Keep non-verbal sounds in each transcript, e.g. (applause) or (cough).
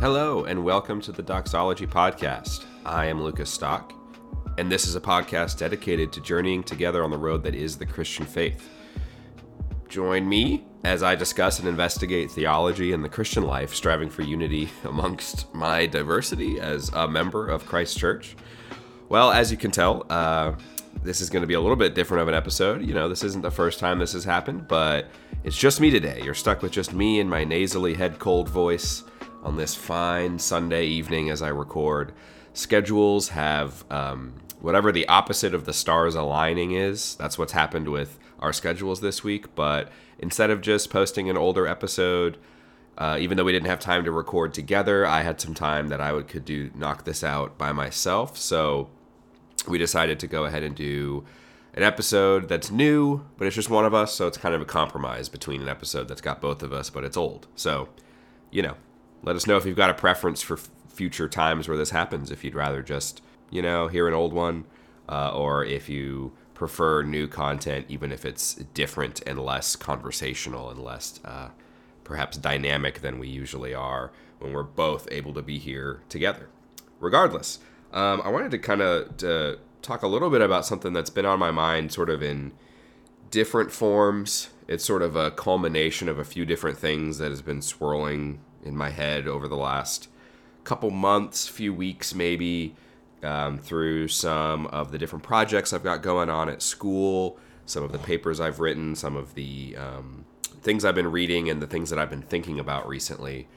Hello, and welcome to the Doxology Podcast. I am Lukas Stock, and this is a podcast dedicated to journeying together on the road that is the Christian faith. Join me as I discuss and investigate theology and the Christian life, striving for unity (laughs) amongst my diversity as a member of Christ Church. Well, as you can tell, uh, this is going to be a little bit different of an episode. You know, this isn't the first time this has happened, but it's just me today. You're stuck with just me and my nasally head cold voice on this fine Sunday evening as I record. Schedules have um, whatever the opposite of the stars aligning is. That's what's happened with our schedules this week. But instead of just posting an older episode, uh, even though we didn't have time to record together, I had some time that I would could do knock this out by myself. So we decided to go ahead and do an episode that's new, but it's just one of us. So it's kind of a compromise between an episode that's got both of us, but it's old. So, you know, let us know if you've got a preference for f- future times where this happens. If you'd rather just, you know, hear an old one, uh, or if you prefer new content, even if it's different and less conversational and less uh, perhaps dynamic than we usually are when we're both able to be here together. Regardless, um, I wanted to kind of talk a little bit about something that's been on my mind, sort of in different forms. It's sort of a culmination of a few different things that has been swirling in my head over the last couple months, few weeks maybe, um, through some of the different projects I've got going on at school, some of the papers I've written, some of the um, things I've been reading, and the things that I've been thinking about recently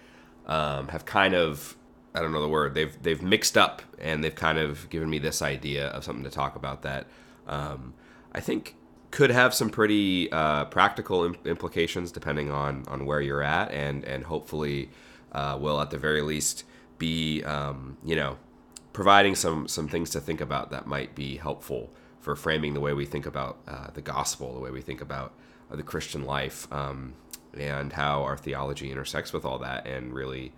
um, have kind of I don't know the word they've they've mixed up and they've kind of given me this idea of something to talk about that um, I think could have some pretty uh, practical implications depending on on where you're at, and and hopefully uh, will at the very least be um, you know providing some some things to think about that might be helpful for framing the way we think about uh, the gospel, the way we think about uh, the Christian life, um, and how our theology intersects with all that, and really,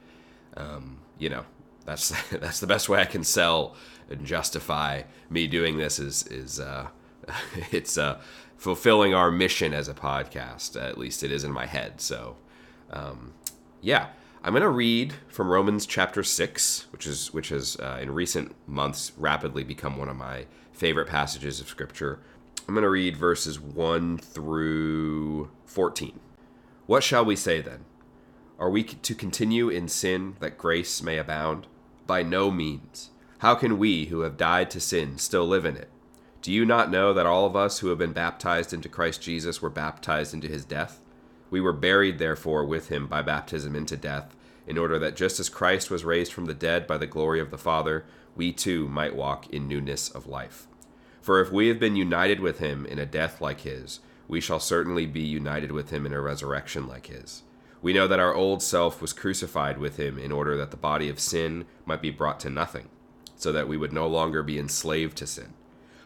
um, you know, that's (laughs) that's the best way I can sell and justify me doing this is is uh, (laughs) it's uh, fulfilling our mission as a podcast. At least it is in my head. So, um, yeah, I'm going to read from Romans chapter six, which is which has uh, in recent months rapidly become one of my favorite passages of Scripture. I'm going to read verses one through fourteen. What shall we say then? Are we to continue in sin that grace may abound? By no means. How can we who have died to sin still live in it? Do you not know that all of us who have been baptized into Christ Jesus were baptized into his death? We were buried, therefore, with him by baptism into death, in order that just as Christ was raised from the dead by the glory of the Father, we too might walk in newness of life. For if we have been united with him in a death like his, we shall certainly be united with him in a resurrection like his. We know that our old self was crucified with him in order that the body of sin might be brought to nothing, so that we would no longer be enslaved to sin.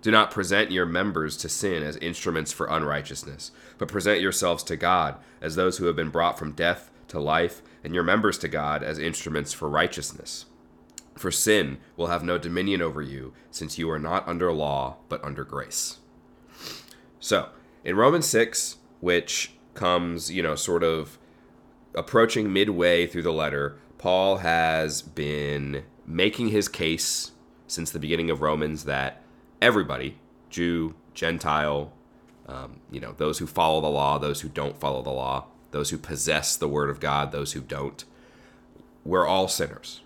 Do not present your members to sin as instruments for unrighteousness, but present yourselves to God as those who have been brought from death to life, and your members to God as instruments for righteousness. For sin will have no dominion over you, since you are not under law, but under grace. So, in Romans 6, which comes, you know, sort of approaching midway through the letter, Paul has been making his case since the beginning of Romans that everybody, Jew, Gentile, um, you know, those who follow the law, those who don't follow the law, those who possess the word of God, those who don't, we're all sinners.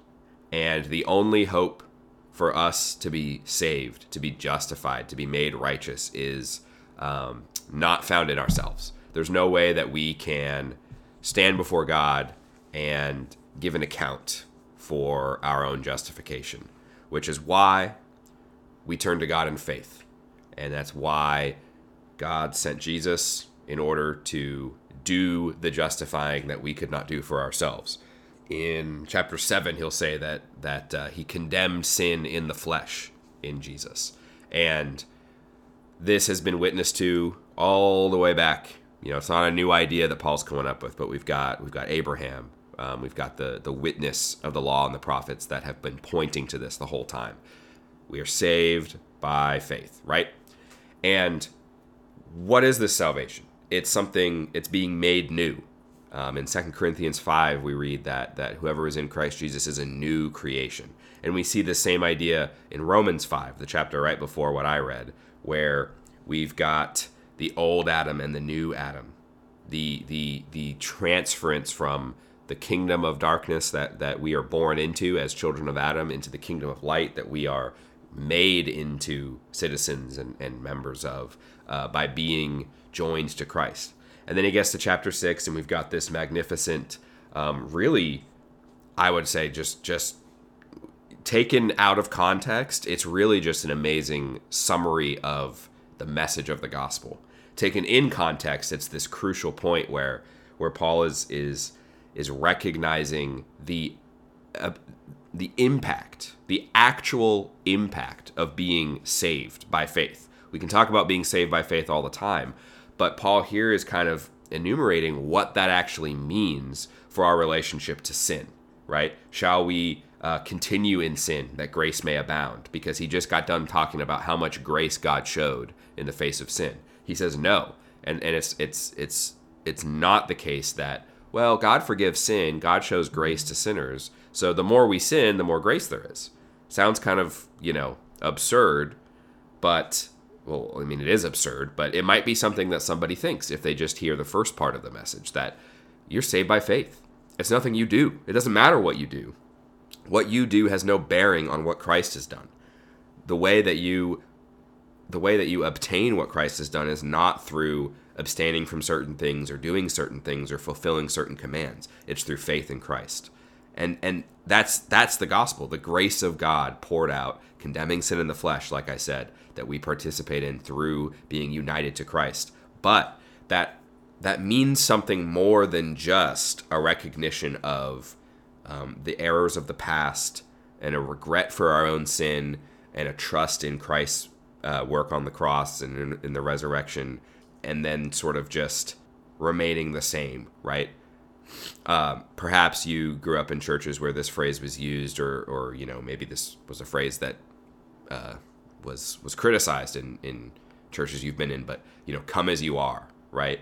And the only hope for us to be saved, to be justified, to be made righteous is um, not found in ourselves. There's no way that we can stand before God and give an account for our own justification, which is why we turn to God in faith. And that's why God sent Jesus in order to do the justifying that we could not do for ourselves. in chapter 7 he'll say that that uh, he condemned sin in the flesh in jesus and this has been witnessed to all the way back you know it's not a new idea that paul's coming up with but we've got we've got abraham um, we've got the the witness of the law and the prophets that have been pointing to this the whole time we are saved by faith right? And what is this salvation? It's something it's being made new. Um, in 2 Corinthians 5, we read that, that whoever is in Christ Jesus is a new creation. And we see the same idea in Romans 5, the chapter right before what I read, where we've got the old Adam and the new Adam, the, the, the transference from the kingdom of darkness that, that we are born into as children of Adam into the kingdom of light that we are made into citizens and, and members of uh, by being joined to Christ. And then he gets to chapter six, and we've got this magnificent, um, really, I would say, just just taken out of context, it's really just an amazing summary of the message of the gospel. Taken in context, it's this crucial point where where Paul is is is recognizing the the impact, the actual impact of being saved by faith. We can talk about being saved by faith all the time, but Paul here is kind of enumerating what that actually means for our relationship to sin, right? Shall we uh, continue in sin that grace may abound? Because he just got done talking about how much grace God showed in the face of sin. He says no, and and it's it's it's it's not the case that well God forgives sin, God shows grace to sinners. So the more we sin, the more grace there is. Sounds kind of you know absurd, but well, I mean, it is absurd, but it might be something that somebody thinks if they just hear the first part of the message that you're saved by faith. It's nothing you do, it doesn't matter what you do. What you do has no bearing on what Christ has done. The way that you the way that you obtain what Christ has done is not through abstaining from certain things or doing certain things or fulfilling certain commands. It's through faith in Christ. And and that's that's the gospel, the grace of God poured out, condemning sin in the flesh, like I said, that we participate in through being united to Christ. But that that means something more than just a recognition of um, the errors of the past and a regret for our own sin and a trust in Christ's uh, work on the cross and in, in the resurrection, and then sort of just remaining the same, right? Uh, perhaps you grew up in churches where this phrase was used, or, or you know, maybe this was a phrase that uh, was was criticized in in churches you've been in, but you know, come as you are, right?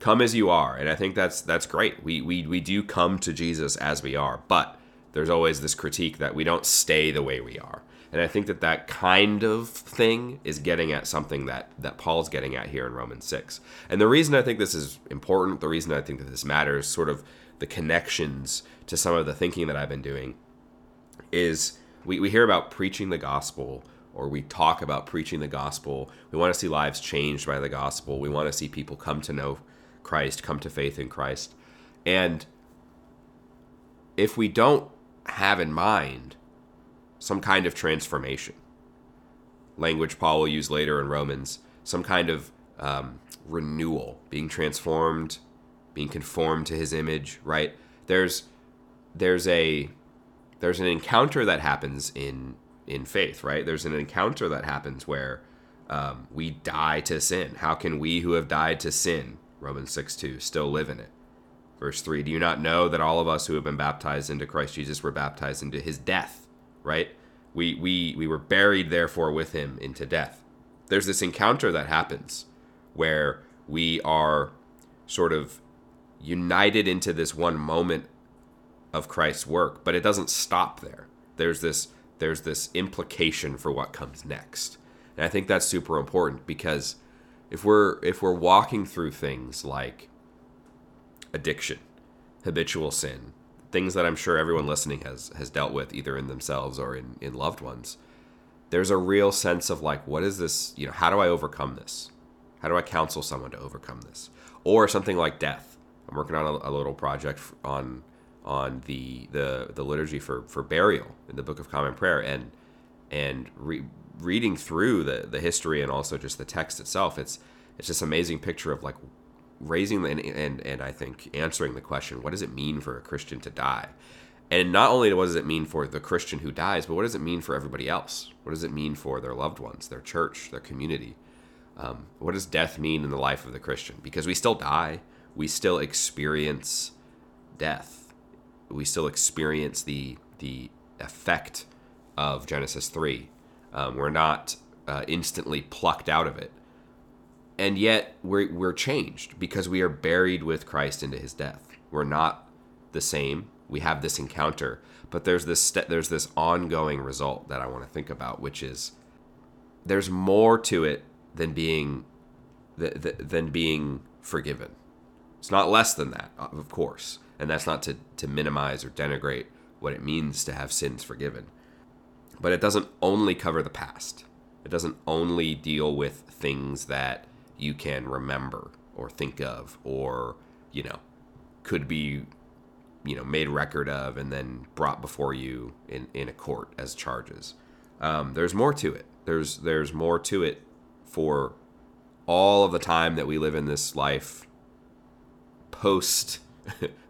Come as you are, and I think that's that's great. We we we do come to Jesus as we are, but there's always this critique that we don't stay the way we are. And I think that that kind of thing is getting at something that that Paul's getting at here in Romans 6. And the reason I think this is important, the reason I think that this matters, sort of the connections to some of the thinking that I've been doing is we, we hear about preaching the gospel or we talk about preaching the gospel. We want to see lives changed by the gospel. We want to see people come to know Christ, come to faith in Christ. And if we don't have in mind some kind of transformation, language Paul will use later in Romans, some kind of um, renewal, being transformed, being conformed to his image, right? There's there's a there's an encounter that happens in in faith, right? There's an encounter that happens where um, we die to sin. How can we who have died to sin, Romans 6 2, still live in it? Verse 3 Do you not know that all of us who have been baptized into Christ Jesus were baptized into his death, right? We, we, we were buried, therefore, with him into death. There's this encounter that happens where we are sort of united into this one moment of Christ's work, but it doesn't stop there. There's this there's this implication for what comes next. And I think that's super important because if we're if we're walking through things like addiction, habitual sin, things that I'm sure everyone listening has has dealt with either in themselves or in, in loved ones, there's a real sense of like, what is this? You know, how do I overcome this? How do I counsel someone to overcome this? Or something like death. I'm working on a, a little project on on the the the liturgy for for burial in the Book of Common Prayer and and re- reading through the the history and also just the text itself it's it's just amazing picture of like raising and, and and I think answering the question what does it mean for a Christian to die And not only what does it mean for the Christian who dies, but what does it mean for everybody else? What does it mean for their loved ones, their church, their community? Um, what does death mean in the life of the Christian? Because we still die, we still experience death, we still experience the the effect of Genesis three. Um, we're not uh, instantly plucked out of it, and yet we're we're changed because we are buried with Christ into His death. We're not the same. We have this encounter, but there's this st- there's this ongoing result that I want to think about, which is there's more to it than being than being forgiven. It's not less than that, of course, and that's not to to minimize or denigrate what it means to have sins forgiven. But it doesn't only cover the past. It doesn't only deal with things that you can remember or think of or, you know, could be, you know, made record of and then brought before you in, in a court as charges. Um, there's more to it. There's there's more to it for all of the time that we live in this life post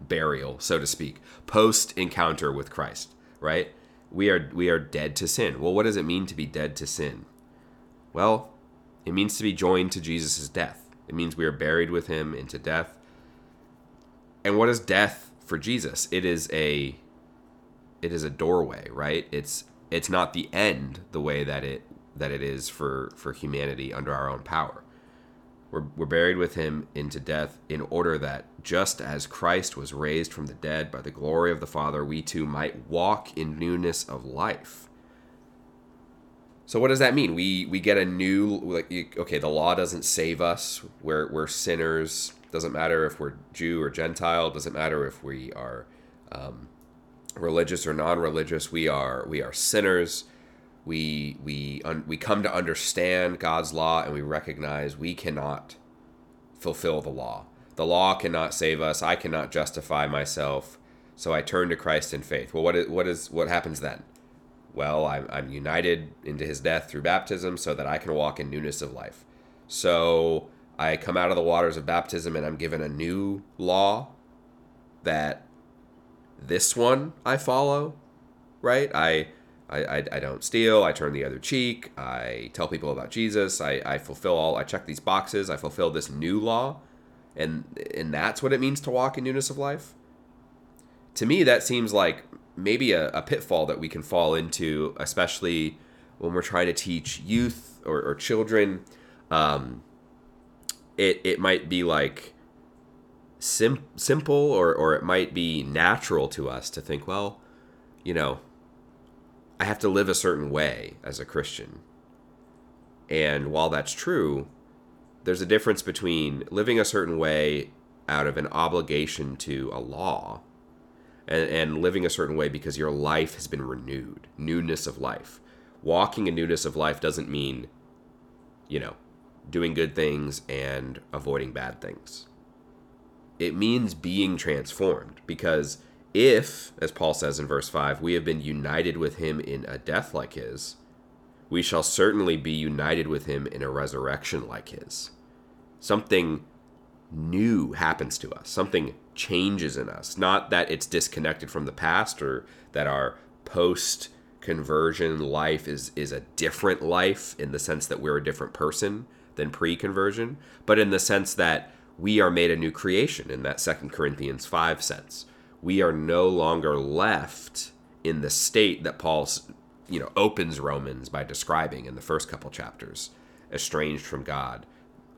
burial, so to speak, post encounter with Christ, right? We are we are dead to sin. Well, what does it mean to be dead to sin? Well, it means to be joined to Jesus' death. It means we are buried with him into death. And what is death for Jesus? It is a it is a doorway, right? It's it's not the end the way that it that it is for for humanity under our own power. We're, we're buried with him into death in order that just as Christ was raised from the dead by the glory of the Father, we too might walk in newness of life. So what does that mean? We we get a new like okay, the law doesn't save us. We're we're sinners. Doesn't matter if we're Jew or Gentile. Doesn't matter if we are um, religious or non-religious. We are we are sinners we we un, we come to understand God's law and we recognize we cannot fulfill the law. The law cannot save us. I cannot justify myself. So I turn to Christ in faith. Well, what is what is what happens then? Well, I'm, I'm united into His death through baptism, so that I can walk in newness of life. So I come out of the waters of baptism, and I'm given a new law. That this one I follow, right? I I, I, don't steal. I turn the other cheek. I tell people about Jesus. I, I fulfill all. I check these boxes. I fulfill this new law, and and that's what it means to walk in newness of life. To me, that seems like maybe a, a pitfall that we can fall into, especially when we're trying to teach youth or, or children. Um, it it might be like sim- simple, or or it might be natural to us to think, well, you know I have to live a certain way as a Christian. And while that's true, there's a difference between living a certain way out of an obligation to a law and, and living a certain way because your life has been renewed, newness of life. Walking in newness of life doesn't mean, you know, doing good things and avoiding bad things. It means being transformed because if, as Paul says in verse 5, we have been united with him in a death like his, we shall certainly be united with him in a resurrection like his. Something new happens to us, something changes in us. Not that it's disconnected from the past or that our post conversion life is, is a different life in the sense that we're a different person than pre conversion, but in the sense that we are made a new creation in that Second Corinthians 5 sense. We are no longer left in the state that Paul, you know, opens Romans by describing in the first couple chapters, estranged from God,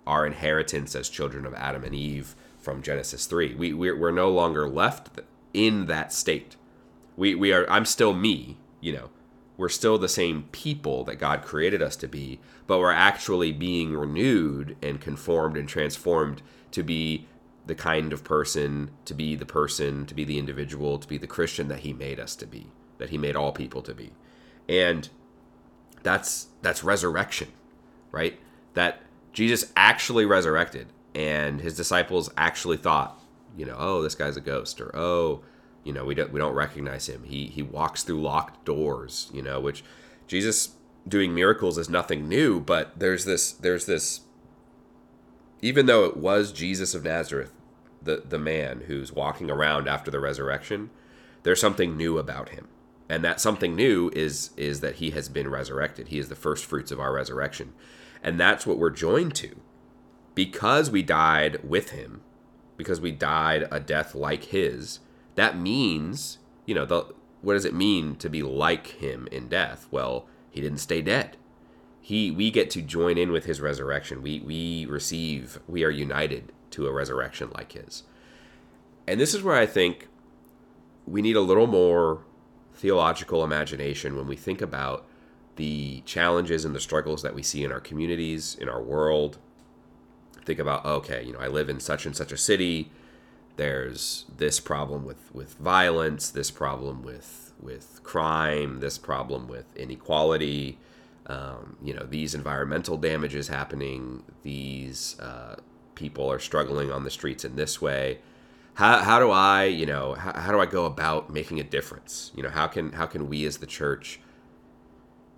our inheritance as children of Adam and Eve from Genesis 3. We, we're, we're no longer left in that state. We, we are, I'm still me, you know, we're still the same people that God created us to be, but we're actually being renewed and conformed and transformed to be the kind of person, to be the person, to be the individual, to be the Christian that he made us to be, that he made all people to be. And that's that's resurrection, right? That Jesus actually resurrected and his disciples actually thought, you know, oh, this guy's a ghost or oh, you know, we don't we don't recognize him. He he walks through locked doors, you know, which Jesus doing miracles is nothing new, but there's this there's this even though it was Jesus of Nazareth, the, the man who's walking around after the resurrection, there's something new about him. And that something new is is that he has been resurrected. He is the first fruits of our resurrection. And that's what we're joined to. Because we died with him, because we died a death like his, that means, you know, the what does it mean to be like him in death? Well, he didn't stay dead. He we get to join in with his resurrection. We we receive, we are united to a resurrection like his. And this is where I think we need a little more theological imagination when we think about the challenges and the struggles that we see in our communities, in our world. Think about, okay, you know, I live in such and such a city. There's this problem with, with violence, this problem with with crime, this problem with inequality, um, you know, these environmental damages happening, these uh, people are struggling on the streets in this way how, how do I, you know, how, how do I go about making a difference? You know, how can how can we as the church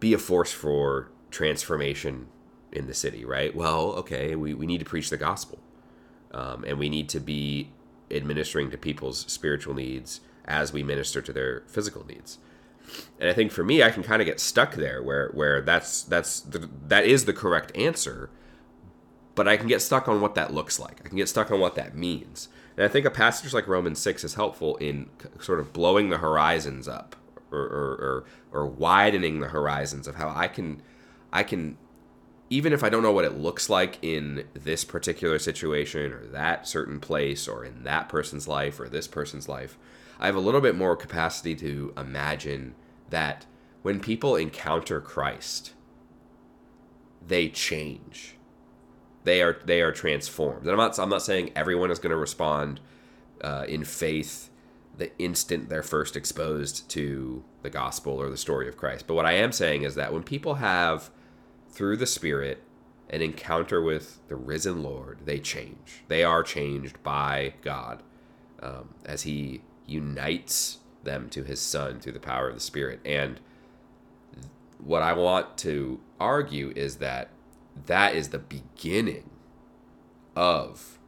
be a force for transformation in the city, right? Well, okay, we, we need to preach the gospel. Um, and we need to be administering to people's spiritual needs as we minister to their physical needs. And I think for me, I can kind of get stuck there where where that's that's the, that is the correct answer, but I can get stuck on what that looks like. I can get stuck on what that means. And I think a passage like Romans 6 is helpful in sort of blowing the horizons up or, or, or, or widening the horizons of how I can, I can, even if I don't know what it looks like in this particular situation or that certain place or in that person's life or this person's life, I have a little bit more capacity to imagine that when people encounter Christ, they change they are they are transformed. And I'm not I'm not saying everyone is going to respond uh, in faith the instant they're first exposed to the gospel or the story of Christ. But what I am saying is that when people have through the Spirit an encounter with the risen Lord, they change. They are changed by God um, as He unites them to His Son through the power of the Spirit. And what I want to argue is that that is the beginning of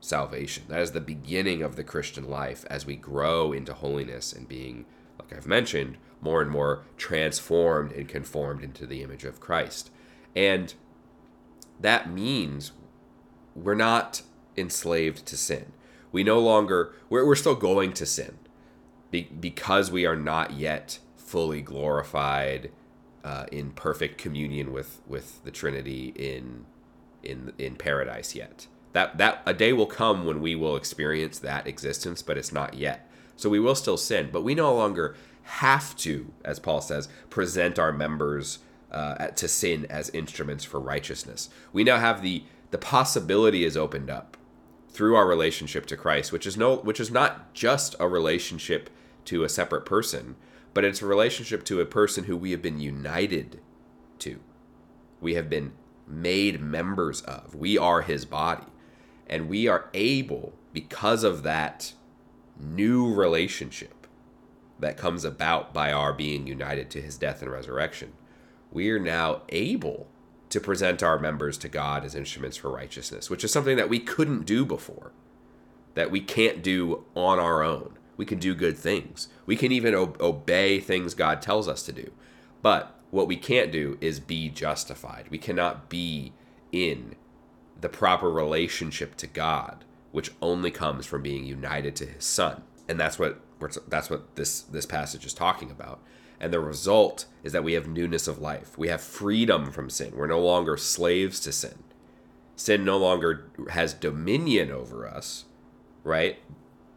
salvation. That is the beginning of the Christian life as we grow into holiness and being, like I've mentioned, more and more transformed and conformed into the image of Christ. And that means we're not enslaved to sin. We no longer, we're, we're still going to sin because we are not yet fully glorified uh, in perfect communion with with the Trinity in in in paradise yet. That that a day will come when we will experience that existence, but it's not yet. So we will still sin, but we no longer have to, as Paul says, present our members uh, to sin as instruments for righteousness. We now have the the possibility is opened up through our relationship to Christ, which is no which is not just a relationship to a separate person, but it's a relationship to a person who we have been united to. We have been made members of. We are his body. And we are able, because of that new relationship that comes about by our being united to his death and resurrection, we are now able to present our members to God as instruments for righteousness, which is something that we couldn't do before, that we can't do on our own we can do good things. We can even o- obey things God tells us to do. But what we can't do is be justified. We cannot be in the proper relationship to God, which only comes from being united to his son. And that's what that's what this this passage is talking about. And the result is that we have newness of life. We have freedom from sin. We're no longer slaves to sin. Sin no longer has dominion over us, right?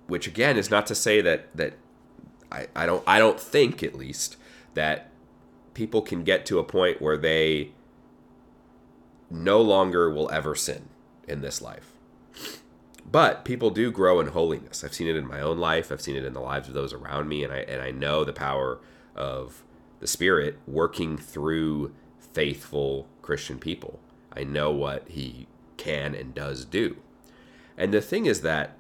which again is not to say that that I, I don't I don't think at least that people can get to a point where they no longer will ever sin in this life. But people do grow in holiness. I've seen it in my own life. I've seen it in the lives of those around me, and I and I know the power of the Spirit working through faithful Christian people. I know what He can and does do. And the thing is that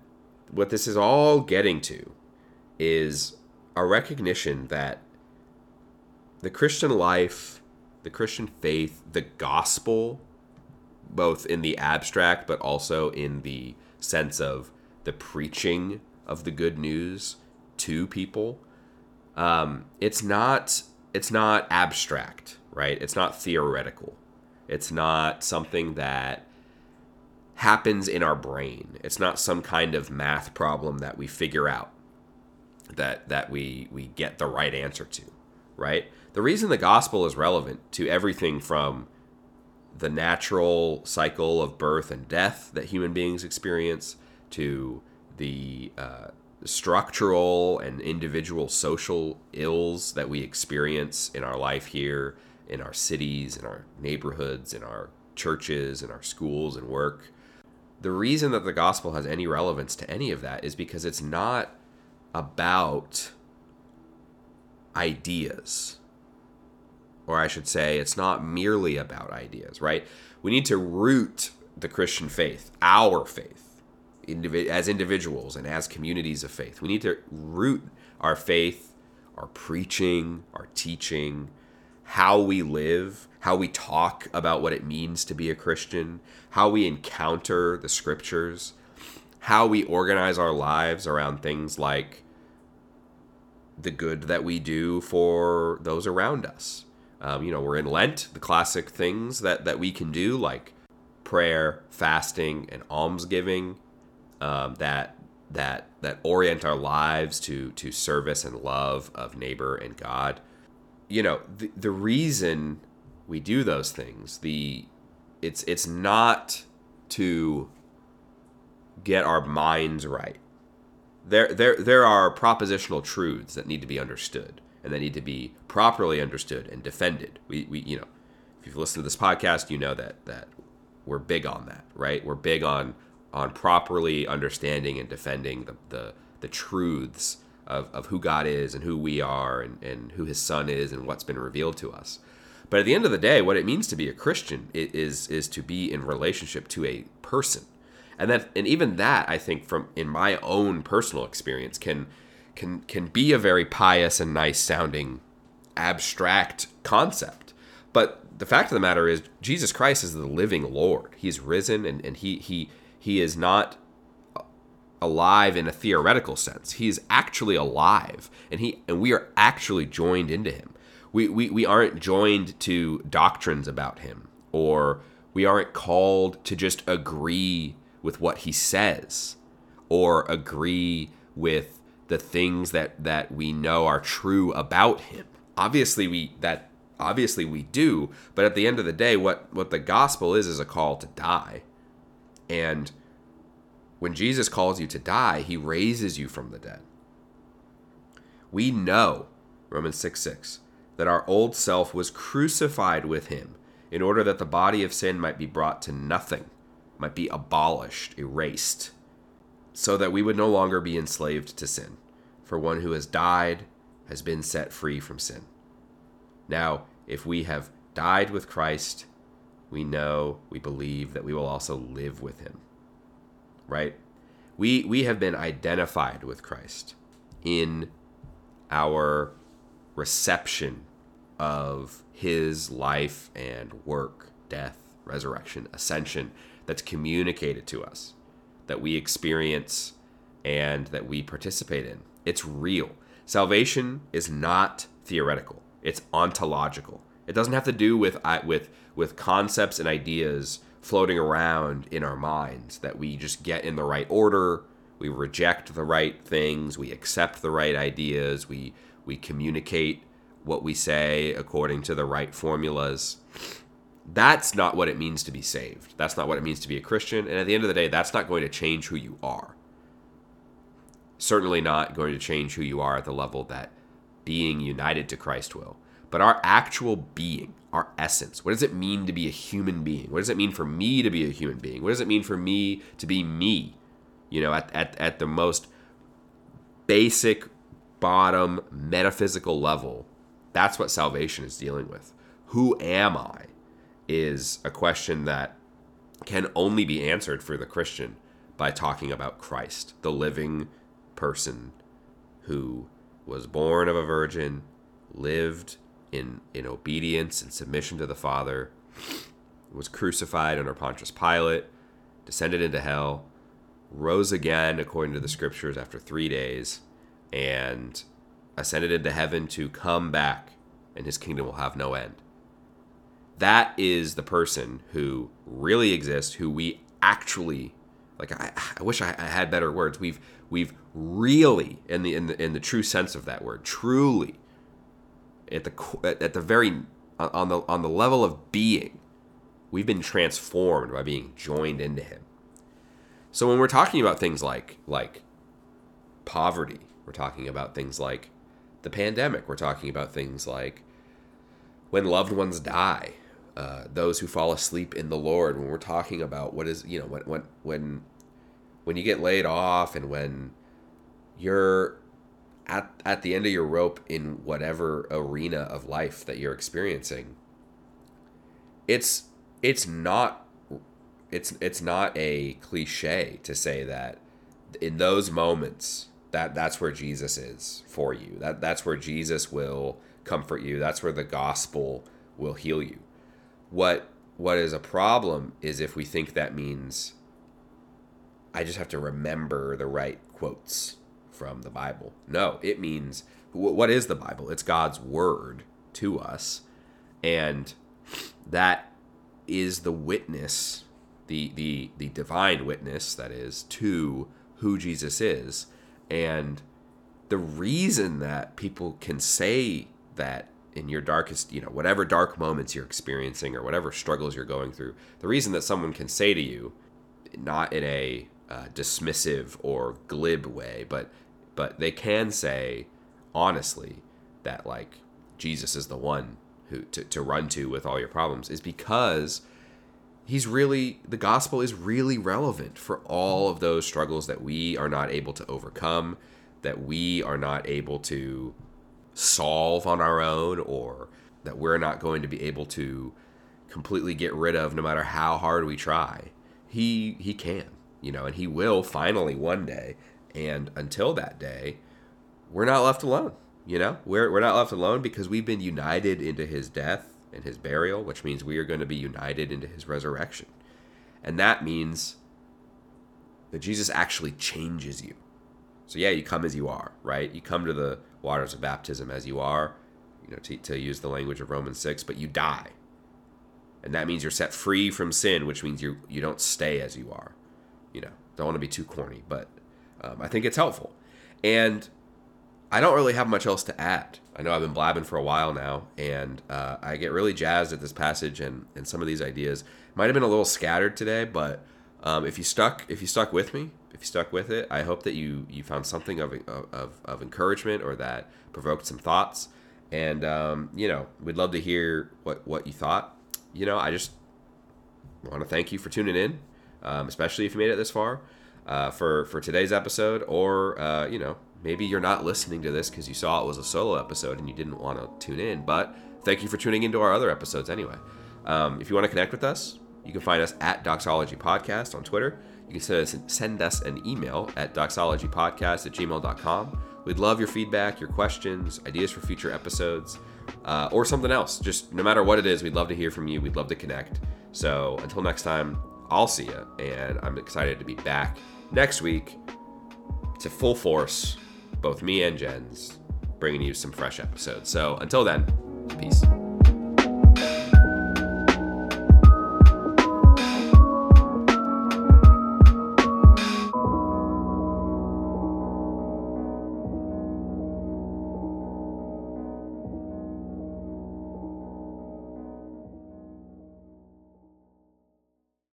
what this is all getting to is a recognition that the Christian life, the Christian faith, the gospel, both in the abstract but also in the sense of the preaching of the good news to people, Um, it's not it's not abstract, right? It's not theoretical. It's not something that happens in our brain. It's not some kind of math problem that we figure out that that we we get the right answer to, right? The reason the gospel is relevant to everything from the natural cycle of birth and death that human beings experience to the uh, structural and individual social ills that we experience in our life here, in our cities, in our neighborhoods, in our churches, in our schools and work. The reason that the gospel has any relevance to any of that is because it's not about ideas. Or I should say, it's not merely about ideas, right? We need to root the Christian faith, our faith, as individuals and as communities of faith. We need to root our faith, our preaching, our teaching, how we live, how we talk about what it means to be a Christian, how we encounter the scriptures, how we organize our lives around things like the good that we do for those around us. Um, you know, we're in Lent, the classic things that, that we can do, like prayer, fasting, and almsgiving, um, that that that orient our lives to to service and love of neighbor and God. You know, the, the reason we do those things, the it's it's not to get our minds right. There there there are propositional truths that need to be understood and they need to be properly understood and defended. We we you know, if you've listened to this podcast, you know that that we're big on that, right? We're big on on properly understanding and defending the, the, the truths of, of who God is and who we are and, and who his son is and what's been revealed to us. But at the end of the day, what it means to be a Christian is is to be in relationship to a person. And that and even that I think from in my own personal experience can can can be a very pious and nice sounding abstract concept. But the fact of the matter is Jesus Christ is the living Lord. He's risen and, and he he he is not alive in a theoretical sense. He is actually alive, and he and we are actually joined into him. We, we, we aren't joined to doctrines about him, or we aren't called to just agree with what he says, or agree with the things that, that we know are true about him. Obviously, we that obviously we do, but at the end of the day, what, what the gospel is is a call to die. And when Jesus calls you to die, he raises you from the dead. We know, Romans 6 6, that our old self was crucified with him in order that the body of sin might be brought to nothing, might be abolished, erased, so that we would no longer be enslaved to sin. For one who has died has been set free from sin. Now, if we have died with Christ, we know, we believe that we will also live with him. Right? We we have been identified with Christ in our reception of his life and work, death, resurrection, ascension that's communicated to us, that we experience and that we participate in. It's real. Salvation is not theoretical. It's ontological. It doesn't have to do with with with concepts and ideas floating around in our minds that we just get in the right order, we reject the right things, we accept the right ideas, we we communicate what we say according to the right formulas. That's not what it means to be saved. That's not what it means to be a Christian. And at the end of the day, that's not going to change who you are. Certainly not going to change who you are at the level that being united to Christ will but our actual being, our essence. What does it mean to be a human being? What does it mean for me to be a human being? What does it mean for me to be me? You know, at, at, at the most basic, bottom, metaphysical level, that's what salvation is dealing with. Who am I? Is a question that can only be answered for the Christian by talking about Christ, the living person who was born of a virgin, lived in in obedience and submission to the Father, was crucified under Pontius Pilate, descended into hell, rose again according to the scriptures after three days, and ascended into heaven to come back, and his kingdom will have no end. That is the person who really exists, who we actually like. I, I wish I, I had better words. We've we've really, in the in the in the true sense of that word, truly, at the at the very on the on the level of being, we've been transformed by being joined into Him. So when we're talking about things like like poverty, we're talking about things like the pandemic. We're talking about things like when loved ones die, uh, those who fall asleep in the Lord. When we're talking about what is you know when when when when you get laid off and when you're at at the end of your rope in whatever arena of life that you're experiencing, it's it's not it's it's not a cliche to say that in those moments that that's where Jesus is for you. That that's where Jesus will comfort you. That's where the gospel will heal you. What what is a problem is if we think that means I just have to remember the right quotes from the Bible. No, it means what is the Bible? It's God's word to us and that is the witness the the the divine witness that is to who Jesus is and the reason that people can say that in your darkest, you know, whatever dark moments you're experiencing or whatever struggles you're going through, the reason that someone can say to you, not in a uh, dismissive or glib way, but but they can say honestly that like Jesus is the one who to, to run to with all your problems is because he's really the gospel is really relevant for all of those struggles that we are not able to overcome that we are not able to solve on our own or that we're not going to be able to completely get rid of no matter how hard we try he he can you know and he will finally one day and until that day we're not left alone you know we're, we're not left alone because we've been united into his death and his burial, which means we are going to be united into his resurrection. And that means that Jesus actually changes you. So, yeah, you come as you are, right? You come to the waters of baptism as you are, you know, to, to use the language of Romans 6, but you die. And that means you're set free from sin, which means you you don't stay as you are. You know, don't want to be too corny, but um, I think it's helpful. And I don't really have much else to add. I know I've been blabbing for a while now, and uh, I get really jazzed at this passage and, and some of these ideas. Might have been a little scattered today, but um, if you stuck if you stuck with me, if you stuck with it, I hope that you you found something of of, of encouragement or that provoked some thoughts. And um, you know, we'd love to hear what what you thought. You know, I just want to thank you for tuning in, um, especially if you made it this far uh, for for today's episode, or uh, you know maybe you're not listening to this because you saw it was a solo episode and you didn't want to tune in. But thank you for tuning into our other episodes anyway. Um, if you want to connect with us, you can find us at Doxology Podcast on Twitter. You can send us, send us an email at doxologypodcast at gmail.com. We'd love your feedback, your questions, ideas for future episodes, uh, or something else. Just no matter what it is, we'd love to hear from you. We'd love to connect. So until next time, I'll see you. And I'm excited to be back next week to full force both me and Jen's, bringing you some fresh episodes. So until then, peace.